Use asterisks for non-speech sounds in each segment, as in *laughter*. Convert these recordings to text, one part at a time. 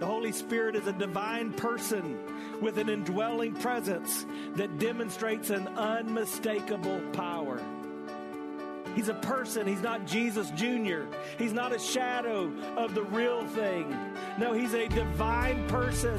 The Holy Spirit is a divine person with an indwelling presence that demonstrates an unmistakable power. He's a person. He's not Jesus Jr. He's not a shadow of the real thing. No, he's a divine person.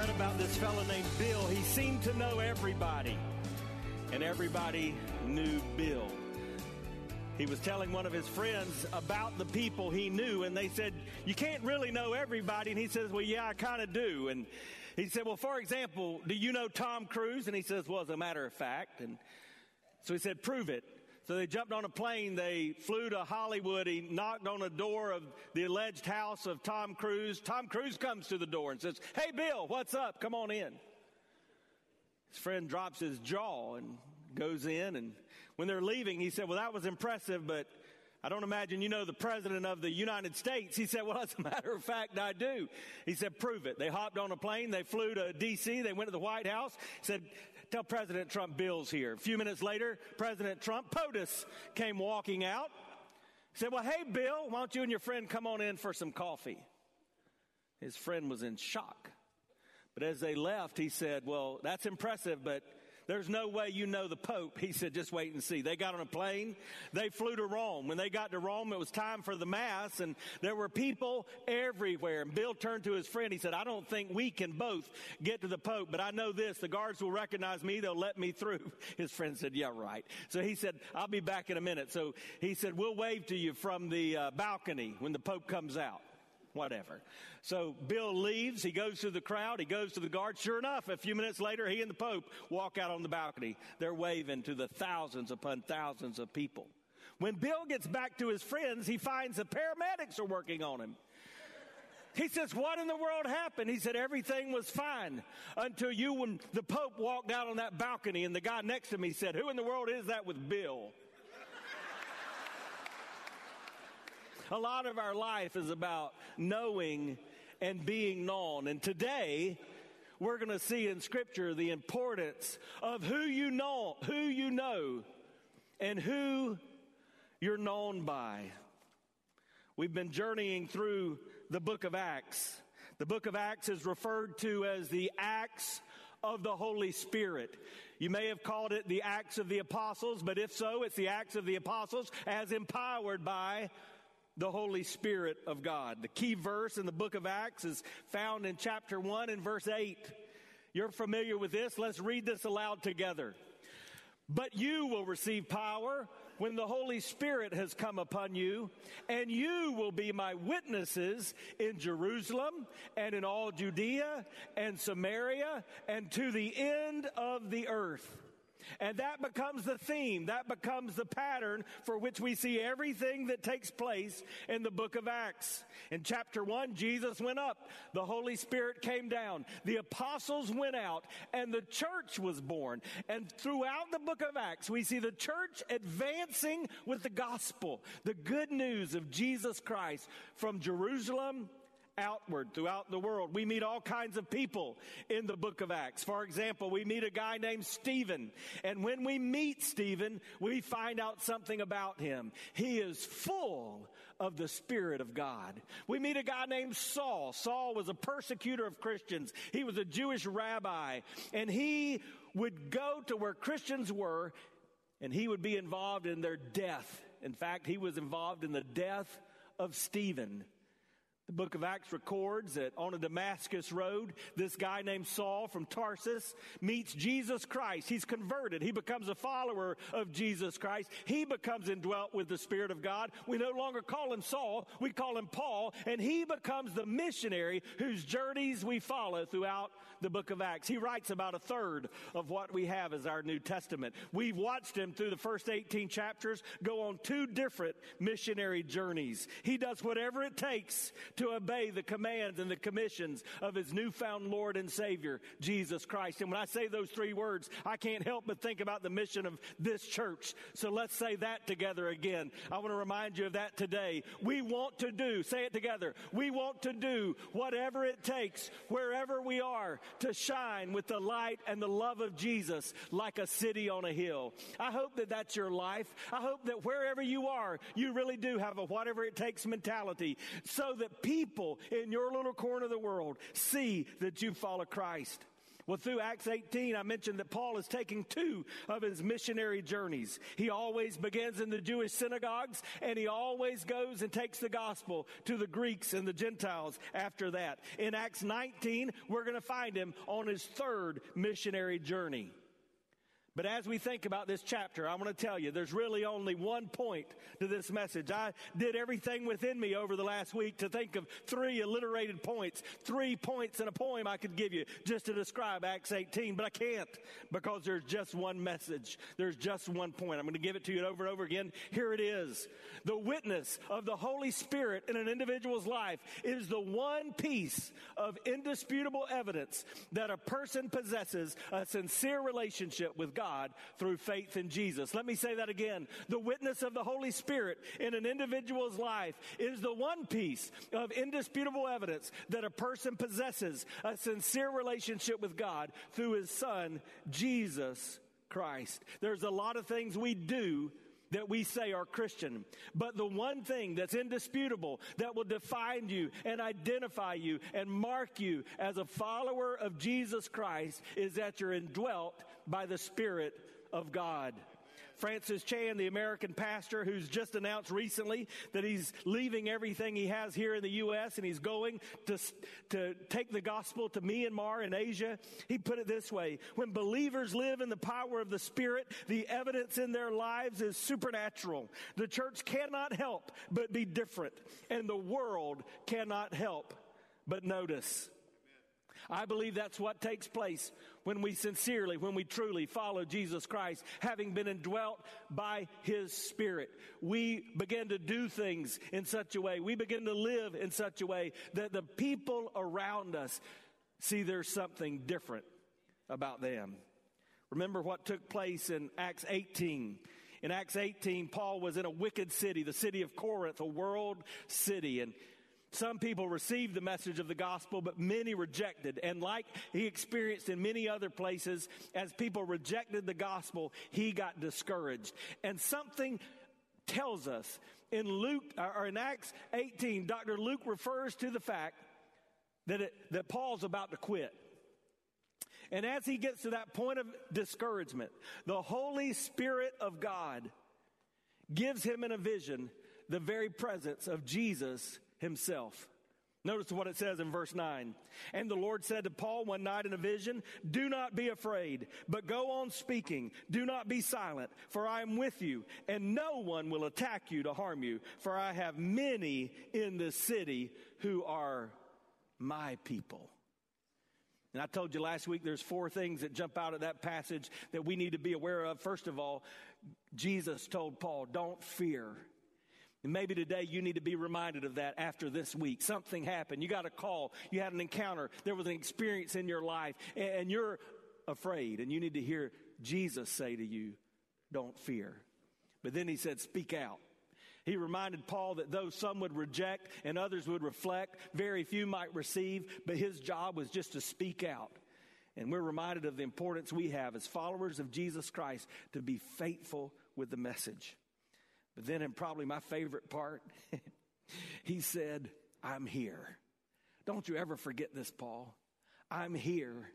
about this fellow named Bill. He seemed to know everybody, and everybody knew Bill. He was telling one of his friends about the people he knew, and they said, You can't really know everybody. And he says, Well, yeah, I kind of do. And he said, Well, for example, do you know Tom Cruise? And he says, Well, as a matter of fact. And so he said, Prove it. So they jumped on a plane, they flew to Hollywood, he knocked on the door of the alleged house of Tom Cruise. Tom Cruise comes to the door and says, Hey, Bill, what's up? Come on in. His friend drops his jaw and goes in. And when they're leaving, he said, Well, that was impressive, but I don't imagine you know the president of the United States. He said, Well, as a matter of fact, I do. He said, Prove it. They hopped on a plane. They flew to D.C. They went to the White House. Said, Tell President Trump Bill's here. A few minutes later, President Trump, POTUS, came walking out. Said, Well, hey, Bill, why don't you and your friend come on in for some coffee? His friend was in shock. But as they left, he said, Well, that's impressive, but there's no way you know the Pope. He said, just wait and see. They got on a plane. They flew to Rome. When they got to Rome, it was time for the Mass, and there were people everywhere. And Bill turned to his friend. He said, I don't think we can both get to the Pope, but I know this. The guards will recognize me. They'll let me through. *laughs* His friend said, Yeah, right. So he said, I'll be back in a minute. So he said, We'll wave to you from the uh, balcony when the Pope comes out whatever. So Bill leaves. He goes to the crowd. He goes to the guard. Sure enough, a few minutes later, he and the Pope walk out on the balcony. They're waving to the thousands upon thousands of people. When Bill gets back to his friends, he finds the paramedics are working on him. He says, What in the world happened? He said, Everything was fine until you, when the Pope walked out on that balcony, and the guy next to me said, Who in the world is that with Bill? A lot of our life is about knowing and being known. And today, we're going to see in scripture the importance of who you know, who you know, and who you're known by. We've been journeying through the book of Acts. The book of Acts is referred to as the Acts of the Holy Spirit. You may have called it the Acts of the Apostles, but if so, it's the Acts of the Apostles as empowered by the Holy Spirit of God. The key verse in the book of Acts is found in chapter 1 and verse 8. You're familiar with this. Let's read this aloud together. But you will receive power when the Holy Spirit has come upon you, and you will be my witnesses in Jerusalem and in all Judea and Samaria and to the end of the earth. And that becomes the theme, that becomes the pattern for which we see everything that takes place in the book of Acts. In chapter 1, Jesus went up, the Holy Spirit came down, the apostles went out, and the church was born. And throughout the book of Acts, we see the church advancing with the gospel, the good news of Jesus Christ from Jerusalem outward throughout the world. We meet all kinds of people in the book of Acts. For example, we meet a guy named Stephen. And when we meet Stephen, we find out something about him. He is full of the Spirit of God. We meet a guy named Saul. Saul was a persecutor of Christians. He was a Jewish rabbi and he would go to where Christians were and he would be involved in their death. In fact, he was involved in the death of Stephen. The book of Acts records that on a Damascus road, this guy named Saul from Tarsus meets Jesus Christ. He's converted. He becomes a follower of Jesus Christ. He becomes indwelt with the Spirit of God. We no longer call him Saul, we call him Paul, and he becomes the missionary whose journeys we follow throughout the book of Acts. He writes about a third of what we have as our New Testament. We've watched him through the first 18 chapters go on two different missionary journeys. He does whatever it takes to obey the commands and the commissions of his newfound Lord and Savior, Jesus Christ. And when I say those three words, I can't help but think about the mission of this church. So let's say that together again. I want to remind you of that today. We want to do, say it together, we want to do whatever it takes, wherever we are, to shine with the light and the love of Jesus like a city on a hill. I hope that that's your life. I hope that wherever you are, you really do have a whatever it takes mentality so that people in your little corner of the world see that you follow Christ. Well, through Acts 18, I mentioned that Paul is taking two of his missionary journeys. He always begins in the Jewish synagogues, and he always goes and takes the gospel to the Greeks and the Gentiles after that. In Acts 19, we're going to find him on his third missionary journey. But as we think about this chapter, I want to tell you there's really only one point to this message. I did everything within me over the last week to think of three alliterated points, three points in a poem I could give you just to describe Acts 18, but I can't because there's just one message. There's just one point. I'm going to give it to you over and over again. Here it is. The witness of the Holy Spirit in an individual's life is the one piece of indisputable evidence that a person possesses a sincere relationship with God God through faith in Jesus. Let me say that again. The witness of the Holy Spirit in an individual's life is the one piece of indisputable evidence that a person possesses a sincere relationship with God through his son, Jesus Christ. There's a lot of things we do that we say are Christian. But the one thing that's indisputable that will define you and identify you and mark you as a follower of Jesus Christ is that you're indwelt by the Spirit of God. Francis Chan, the American pastor who's just announced recently that he's leaving everything he has here in the U.S. and he's going to, to take the gospel to Myanmar in Asia. He put it this way When believers live in the power of the Spirit, the evidence in their lives is supernatural. The church cannot help but be different, and the world cannot help but notice. I believe that's what takes place when we sincerely, when we truly follow Jesus Christ, having been indwelt by His Spirit. We begin to do things in such a way, we begin to live in such a way that the people around us see there's something different about them. Remember what took place in Acts 18. In Acts 18, Paul was in a wicked city, the city of Corinth, a world city, and some people received the message of the gospel, but many rejected. And like he experienced in many other places, as people rejected the gospel, he got discouraged. And something tells us in Luke, uh, or in Acts 18, Dr. Luke refers to the fact that, it, that Paul's about to quit. And as he gets to that point of discouragement, the Holy Spirit of God gives him in a vision the very presence of Jesus himself. Notice what it says in verse 9. And the Lord said to Paul one night in a vision, Do not be afraid, but go on speaking. Do not be silent, for I am with you, and no one will attack you to harm you, for I have many in the city who are my people. And I told you last week there's four things that jump out of that passage that we need to be aware of. First of all, Jesus told Paul, Don't fear. And maybe today you need to be reminded of that after this week. Something happened. You got a call. You had an encounter. There was an experience in your life and you're afraid and you need to hear Jesus say to you, don't fear. But then he said, speak out. He reminded Paul that though some would reject and others would reflect, very few might receive, but his job was just to speak out. And we're reminded of the importance we have as followers of Jesus Christ to be faithful with the message. But then, and probably my favorite part, *laughs* he said, I'm here. Don't you ever forget this, Paul. I'm here.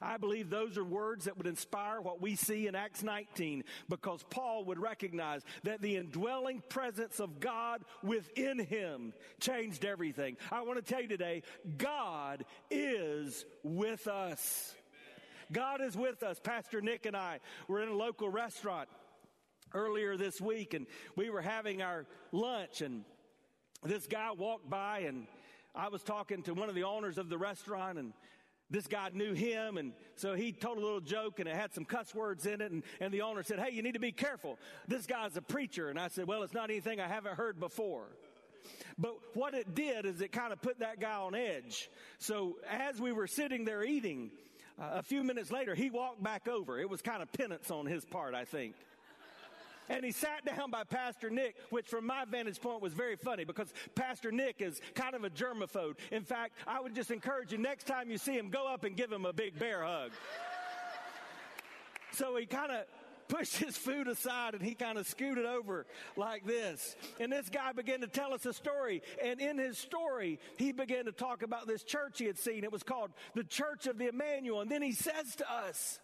I believe those are words that would inspire what we see in Acts 19 because Paul would recognize that the indwelling presence of God within him changed everything. I want to tell you today, God is with us. God is with us. Pastor Nick and I were in a local restaurant earlier this week and we were having our lunch and this guy walked by and I was talking to one of the owners of the restaurant and this guy knew him and so he told a little joke and it had some cuss words in it and, and the owner said, Hey, you need to be careful. This guy's a preacher. And I said, Well, it's not anything I haven't heard before. But what it did is it kind of put that guy on edge. So as we were sitting there eating, uh, a few minutes later, he walked back over. It was kind of penance on his part, I think. And he sat down by Pastor Nick, which from my vantage point was very funny because Pastor Nick is kind of a germaphobe. In fact, I would just encourage you next time you see him, go up and give him a big bear hug. so he kind of pushed his food aside and he kind of scooted over like this. And this guy began to tell us a story. And in his story, he began to talk about this church he had seen. It was called the Church of the Emmanuel. And then he says to us,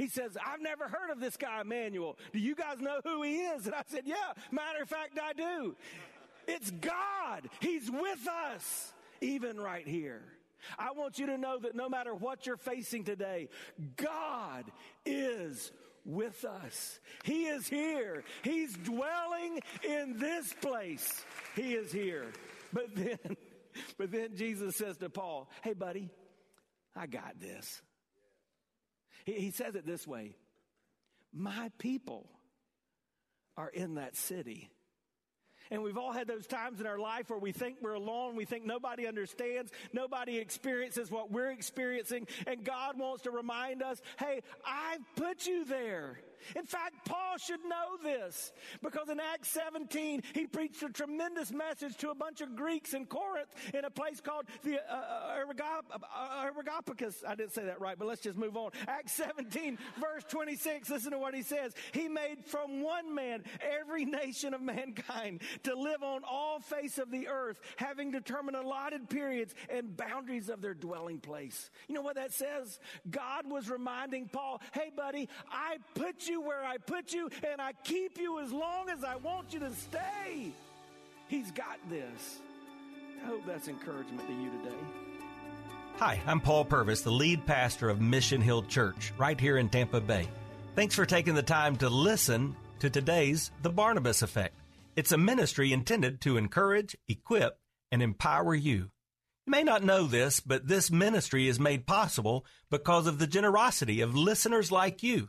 he says, I've never heard of this guy, Emmanuel. Do you guys know who he is? And I said, Yeah, matter of fact, I do. It's God. He's with us, even right here. I want you to know that no matter what you're facing today, God is with us. He is here. He's dwelling in this place. He is here. *laughs* But then, but then Jesus says to Paul, Hey, buddy, I got this. He, he says it this way My people are in that city. And we've all had those times in our life where we think we're alone. We think nobody understands. Nobody experiences what we're experiencing. And God wants to remind us, hey, I've put you there. In fact, Paul should know this because in Acts 17, he preached a tremendous message to a bunch of Greeks in Corinth in a place called the uh, uh, uh. I didn't say that right, but let's just move on. Acts 17, verse 26, listen to what he says. He made from one man every nation of mankind to live on all face of the earth, having determined allotted periods and boundaries of their dwelling place. You know what that says? God was reminding Paul, hey, buddy, I put you you where I put you, and I keep you as long as I want you to stay. He's got this. I hope that's encouragement to you today. Hi, I'm Paul Purvis, the lead pastor of Mission Hill Church right here in Tampa Bay. Thanks for taking the time to listen to today's The Barnabas Effect. It's a ministry intended to encourage, equip, and empower you. You may not know this, but this ministry is made possible because of the generosity of listeners like you.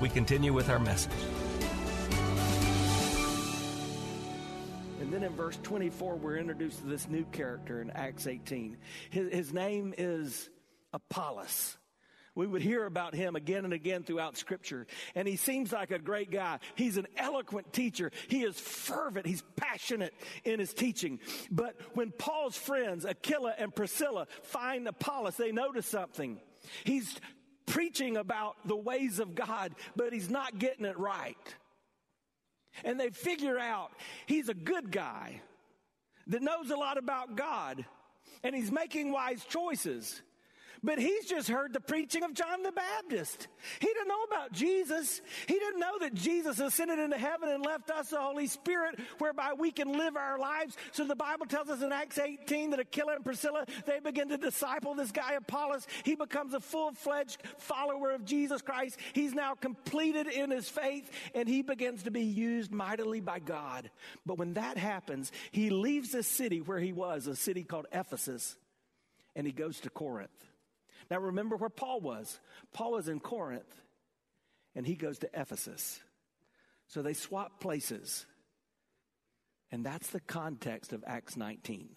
we continue with our message. And then in verse 24, we're introduced to this new character in Acts 18. His, his name is Apollos. We would hear about him again and again throughout scripture. And he seems like a great guy. He's an eloquent teacher. He is fervent. He's passionate in his teaching. But when Paul's friends, Aquila and Priscilla, find Apollos, they notice something. He's preaching about the ways of God, but he's not getting it right. And they figure out he's a good guy that knows a lot about God and he's making wise choices. But he's just heard the preaching of John the Baptist. He didn't know about Jesus. He didn't know that Jesus ascended into heaven and left us the Holy Spirit whereby we can live our lives. So the Bible tells us in Acts 18 that Aquila and Priscilla, they begin to disciple this guy Apollos. He becomes a full-fledged follower of Jesus Christ. He's now completed in his faith and he begins to be used mightily by God. But when that happens, he leaves the city where he was, a city called Ephesus, and he goes to Corinth. Now remember where Paul was. Paul was in Corinth and he goes to Ephesus. So they swap places. And that's the context of Acts 19.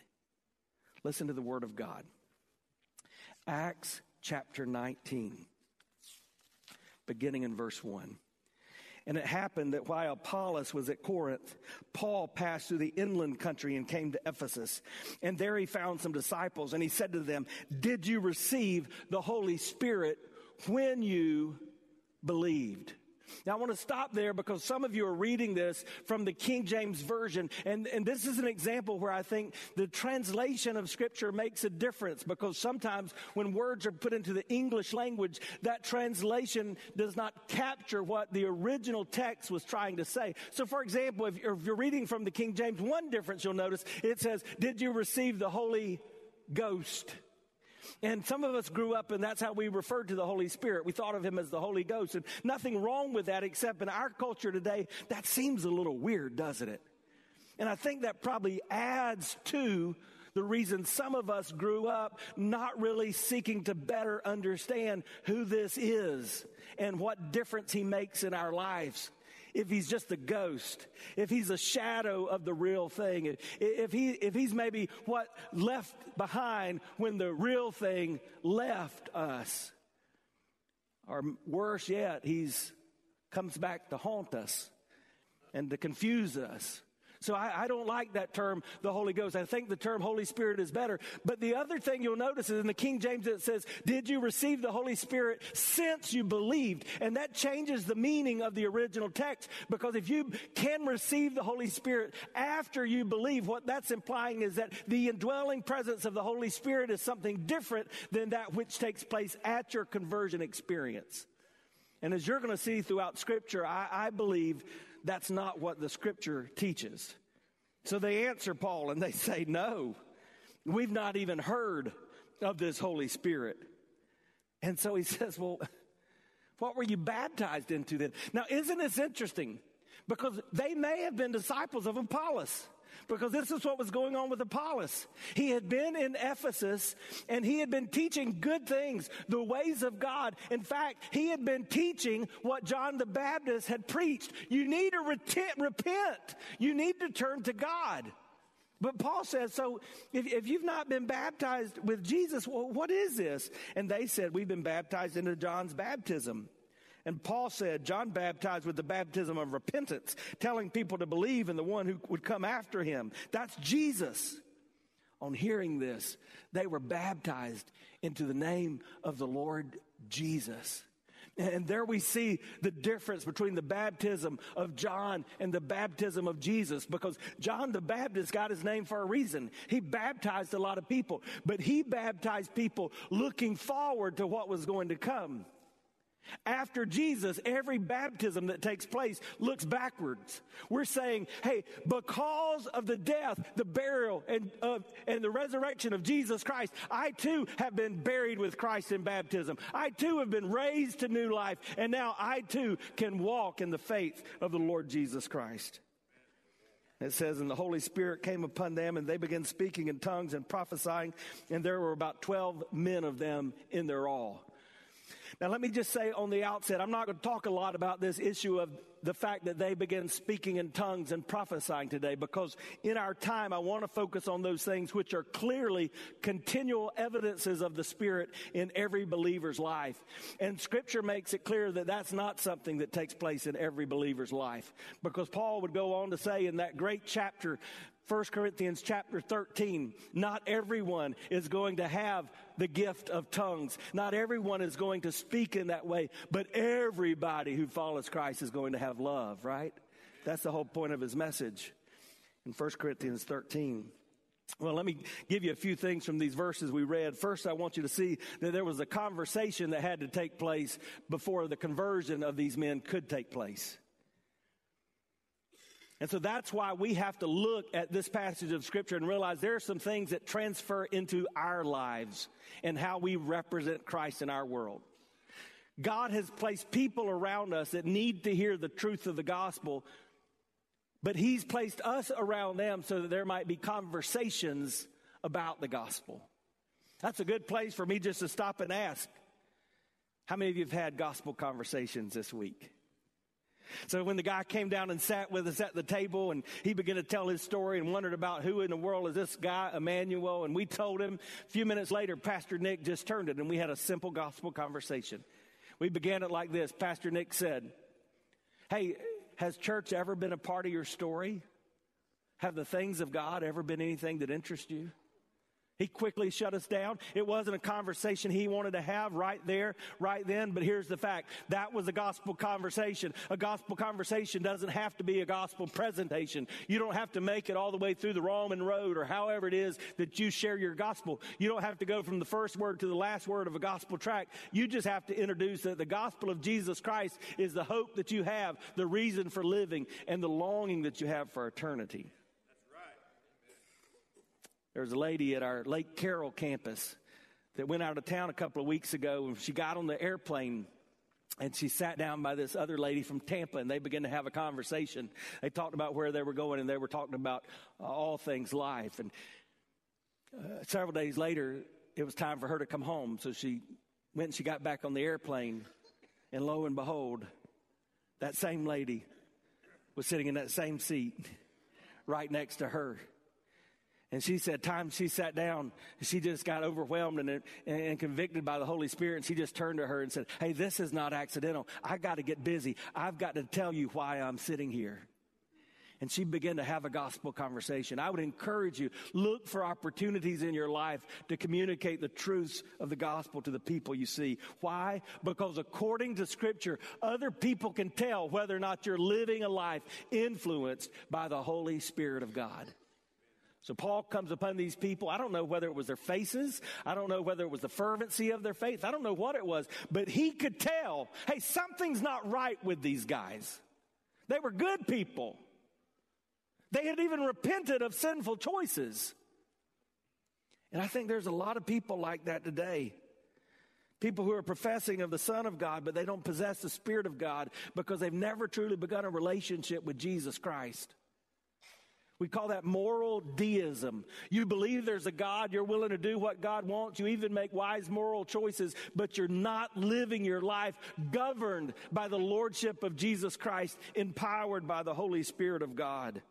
Listen to the word of God. Acts chapter 19, beginning in verse 1. And it happened that while Apollos was at Corinth, Paul passed through the inland country and came to Ephesus. And there he found some disciples, and he said to them, Did you receive the Holy Spirit when you believed? Now, I want to stop there because some of you are reading this from the King James Version, and, and this is an example where I think the translation of Scripture makes a difference because sometimes when words are put into the English language, that translation does not capture what the original text was trying to say. So, for example, if you're, if you're reading from the King James, one difference you'll notice it says, Did you receive the Holy Ghost? And some of us grew up and that's how we referred to the Holy Spirit. We thought of him as the Holy Ghost and nothing wrong with that except in our culture today, that seems a little weird, doesn't it? And I think that probably adds to the reason some of us grew up not really seeking to better understand who this is and what difference he makes in our lives if he's just a ghost, if he's a shadow of the real thing, if, he, if he's maybe what left behind when the real thing left us. Or worse yet, he's comes back to haunt us and to confuse us so I, I, don't like that term, the Holy Ghost. I think the term Holy Spirit is better. But the other thing you'll notice is in the King James it says, Did you receive the Holy Spirit since you believed? And that changes the meaning of the original text because if you can receive the Holy Spirit after you believe, what that's implying is that the indwelling presence of the Holy Spirit is something different than that which takes place at your conversion experience. And as you're going to see throughout Scripture, I, I believe that's not what the scripture teaches. So they answer Paul and they say, No, we've not even heard of this Holy Spirit. And so he *laughs* says, Well, what were you baptized into then? Now, isn't this interesting? Because they may have been disciples of Apollos because this is what was going on with Apollos. He had been in Ephesus and he had been teaching good things, the ways of God. In fact, he had been teaching what John the Baptist had preached. You need to repent. You need to turn to God. But Paul says, so if, if, you've not been baptized with Jesus, well, what is this? And they said, we've been baptized into John's baptism. And Paul said, John baptized with the baptism of repentance, telling people to believe in the one who would come after him. That's Jesus. On hearing this, they were baptized into the name of the Lord Jesus. And there we see the difference between the baptism of John and the baptism of Jesus because John the Baptist got his name for a reason. He baptized a lot of people, but he baptized people looking forward to what was going to come. After Jesus, every baptism that takes place looks backwards. We're saying, hey, because of the death, the burial, and, uh, and the resurrection of Jesus Christ, I too have been buried with Christ in baptism. I too have been raised to new life, and now I too can walk in the faith of the Lord Jesus Christ. It says, and the Holy Spirit came upon them, and they began speaking in tongues and prophesying, and there were about 12 men of them in their all. Now, let me just say on the outset, I'm not going to talk a lot about this issue of the fact that they began speaking in tongues and prophesying today because in our time, I want to focus on those things which are clearly continual evidences of the Spirit in every believer's life. And Scripture makes it clear that that's not something that takes place in every believer's life because Paul would go on to say in that great chapter 1 Corinthians chapter 13. Not everyone is going to have the gift of tongues. Not everyone is going to speak in that way, but everybody who follows Christ is going to have love, right? That's the whole point of his message in 1 Corinthians 13. Well, let me give you a few things from these verses we read. First, I want you to see that there was a conversation that had to take place before the conversion of these men could take place. And so that's why we have to look at this passage of scripture and realize there are some things that transfer into our lives and how we represent Christ in our world. God has placed people around us that need to hear the truth of the gospel, but He's placed us around them so that there might be conversations about the gospel. That's a good place for me just to stop and ask how many of you have had gospel conversations this week? So when the guy came down and sat with us at the table and he began to tell his story and wondered about who in the world is this guy, Emmanuel, and we told him, a few minutes later, Pastor Nick just turned it and we had a simple gospel conversation. We began it like this. Pastor Nick said, Hey, has church ever been a part of your story? Have the things of God ever been anything that interests you? He quickly shut us down. It wasn't a conversation he wanted to have right there, right then. But here's the fact that was a gospel conversation. A gospel conversation doesn't have to be a gospel presentation. You don't have to make it all the way through the Roman road or however it is that you share your gospel. You don't have to go from the first word to the last word of a gospel track. You just have to introduce that the gospel of Jesus Christ is the hope that you have, the reason for living, and the longing that you have for eternity. There was a lady at our Lake Carroll campus that went out of town a couple of weeks ago. And she got on the airplane and she sat down by this other lady from Tampa and they began to have a conversation. They talked about where they were going and they were talking about uh, all things life. And uh, several days later, it was time for her to come home. So she went and she got back on the airplane. And lo and behold, that same lady was sitting in that same seat right next to her. And she said, time she sat down, she just got overwhelmed and, and convicted by the Holy Spirit. And she just turned to her and said, Hey, this is not accidental. I got to get busy. I've got to tell you why I'm sitting here. And she began to have a gospel conversation. I would encourage you, look for opportunities in your life to communicate the truths of the gospel to the people you see. Why? Because according to scripture, other people can tell whether or not you're living a life influenced by the Holy Spirit of God. So Paul comes upon these people. I don't know whether it was their faces. I don't know whether it was the fervency of their faith. I don't know what it was, but he could tell, hey, something's not right with these guys. They were good people. They had even repented of sinful choices. And I think there's a lot of people like that today. People who are professing of the Son of God, but they don't possess the Spirit of God because they've never truly begun a relationship with Jesus Christ. We call that moral deism. You believe there's a God, you're willing to do what God wants, you even make wise moral choices, but you're not living your life governed by the Lordship of Jesus Christ, empowered by the Holy Spirit of God.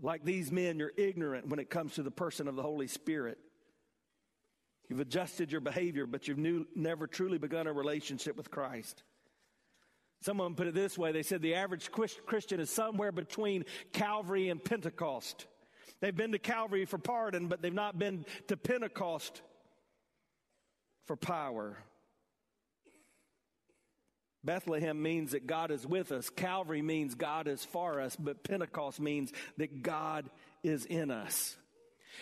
Like these men, you're ignorant when it comes to the person of the Holy Spirit. You've adjusted your behavior, but you've new, never truly begun a relationship with Christ. Someone put it this way they said the average Christian is somewhere between Calvary and Pentecost. They've been to Calvary for pardon, but they've not been to Pentecost for power. Bethlehem means that God is with us. Calvary means God is for us, but Pentecost means that God is in us.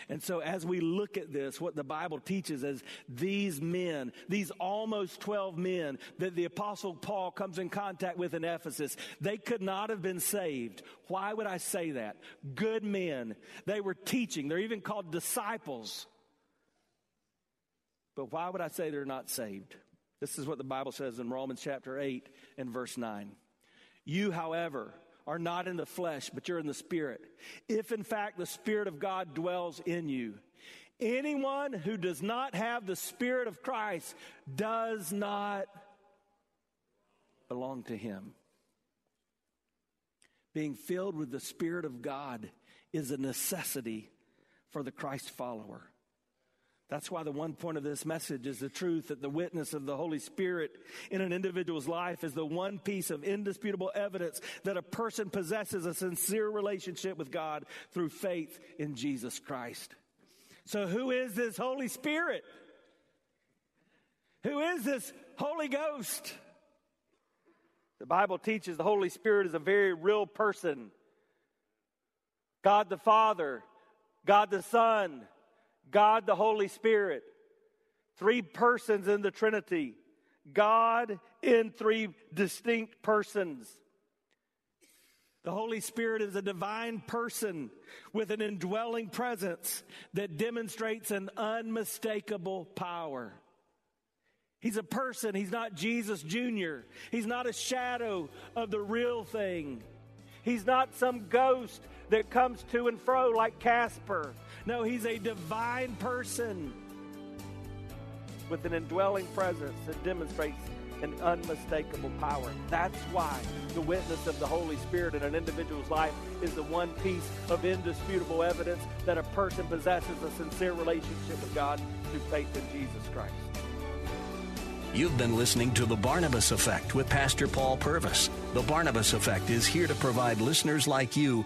And so, as we look at this, what the Bible teaches is these men, these almost 12 men that the Apostle Paul comes in contact with in Ephesus, they could not have been saved. Why would I say that? Good men. They were teaching, they're even called disciples. But why would I say they're not saved? This is what the Bible says in Romans chapter 8 and verse 9. You, however, are not in the flesh, but you're in the spirit. If in fact the spirit of God dwells in you, anyone who does not have the spirit of Christ does not belong to him. Being filled with the spirit of God is a necessity for the Christ follower. That's why the one point of this message is the truth that the witness of the Holy Spirit in an individual's life is the one piece of indisputable evidence that a person possesses a sincere relationship with God through faith in Jesus Christ. So, who is this Holy Spirit? Who is this Holy Ghost? The Bible teaches the Holy Spirit is a very real person God the Father, God the Son, God the Holy Spirit. Three persons in the Trinity. God in three distinct persons. The Holy Spirit is a divine person with an indwelling presence that demonstrates an unmistakable power. He's a person, he's not Jesus Jr., he's not a shadow of the real thing. He's not some ghost that comes to and fro like Casper. No, he's a divine person with an indwelling presence that demonstrates an unmistakable power. That's why the witness of the Holy Spirit in an individual's life is the one piece of indisputable evidence that a person possesses a sincere relationship with God through faith in Jesus Christ. You've been listening to The Barnabas Effect with Pastor Paul Purvis. The Barnabas Effect is here to provide listeners like you